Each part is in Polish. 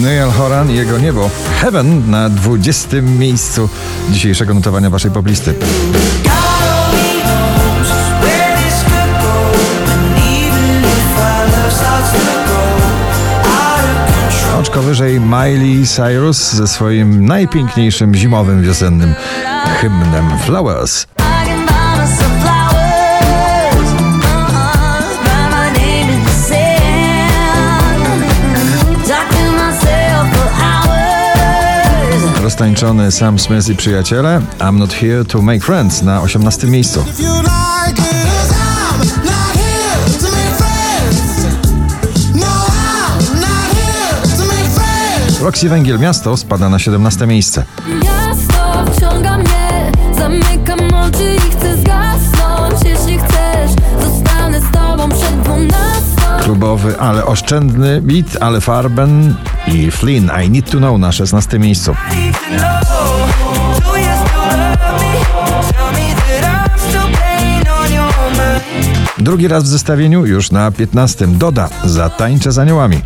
Neil Horan i jego niebo Heaven na 20. miejscu dzisiejszego notowania waszej poplisty. Oczko wyżej Miley Cyrus ze swoim najpiękniejszym zimowym wiosennym hymnem Flowers. Roztańczony Sam Smith i przyjaciele I'm Not Here to Make Friends na 18 miejscu. Roxy Węgiel Miasto spada na 17 miejsce. Ale oszczędny beat, ale Farben i Flynn I Need to Know na 16 miejscu. Drugi raz w zestawieniu już na 15. Doda za tańcze z aniołami.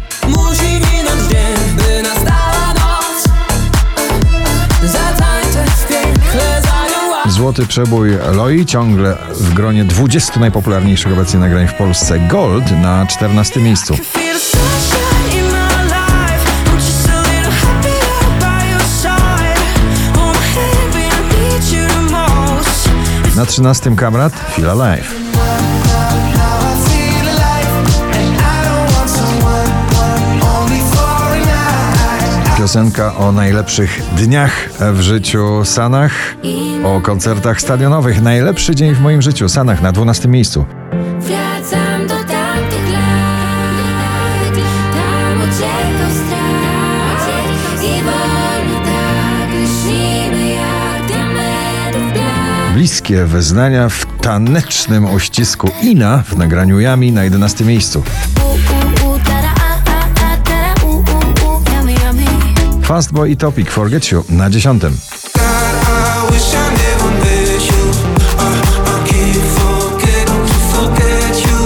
Złoty przebój Loi ciągle w gronie 20 najpopularniejszych obecnie nagrań w Polsce. Gold na 14 miejscu. Feel sunshine in my life Piosenka o najlepszych dniach w życiu Sanach, o koncertach stadionowych. Najlepszy dzień w moim życiu Sanach na 12 miejscu. Wracam do tamtych lat, tam uciekał strach i wolno tak lśnimy jak diamentów blask. Bliskie wyznania w tanecznym uścisku Ina w nagraniu Jami na 11 miejscu. Fastboy i Topic Forget You na 10. I wish I never met you. I, I can't forget to forget you.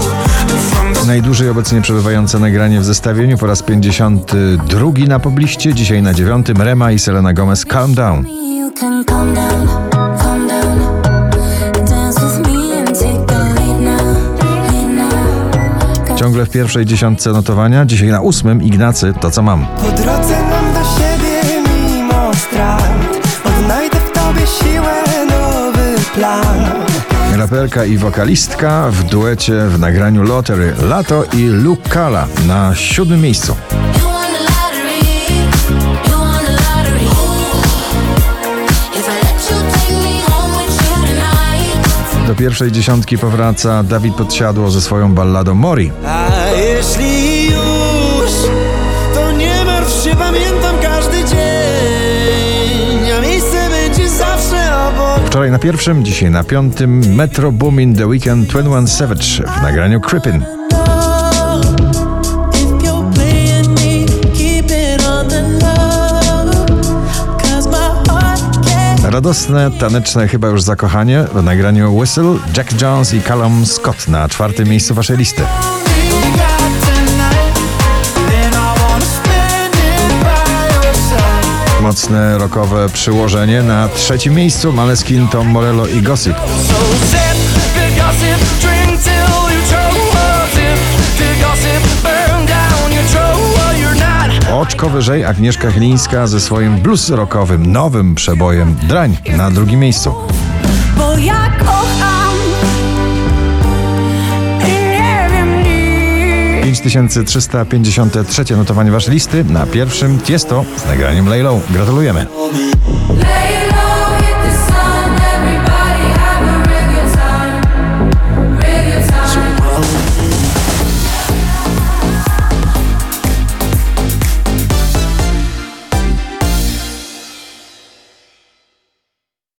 From the Najdłużej obecnie przebywające nagranie w zestawieniu po raz 52 na pobliście, dzisiaj na 9 Rema i Selena Gomez Calm Down. Ciągle w pierwszej dziesiątce notowania, dzisiaj na ósmym Ignacy To Co Mam. Po drodze mam strat Odnajdę w tobie siłę, nowy plan. Raperka i wokalistka w duecie w nagraniu Lottery Lato i Lukala na siódmym miejscu. Do pierwszej dziesiątki powraca Dawid Podsiadło ze swoją balladą Mori. A jeśli Wczoraj na pierwszym, dzisiaj na piątym Metro Boomin The Weekend 21 Savage w nagraniu Crippin. Radosne, taneczne chyba już zakochanie w nagraniu Whistle, Jack Jones i Callum Scott na czwartym miejscu waszej listy. Mocne rockowe przyłożenie na trzecim miejscu Maleskin, Tom Morello i Gossip. Oczko wyżej Agnieszka Chylińska ze swoim blues rockowym, nowym przebojem Drań na drugim miejscu. Bo ja 5353 notowanie waszej listy na pierwszym Tiesto z nagraniem Laylow. Gratulujemy.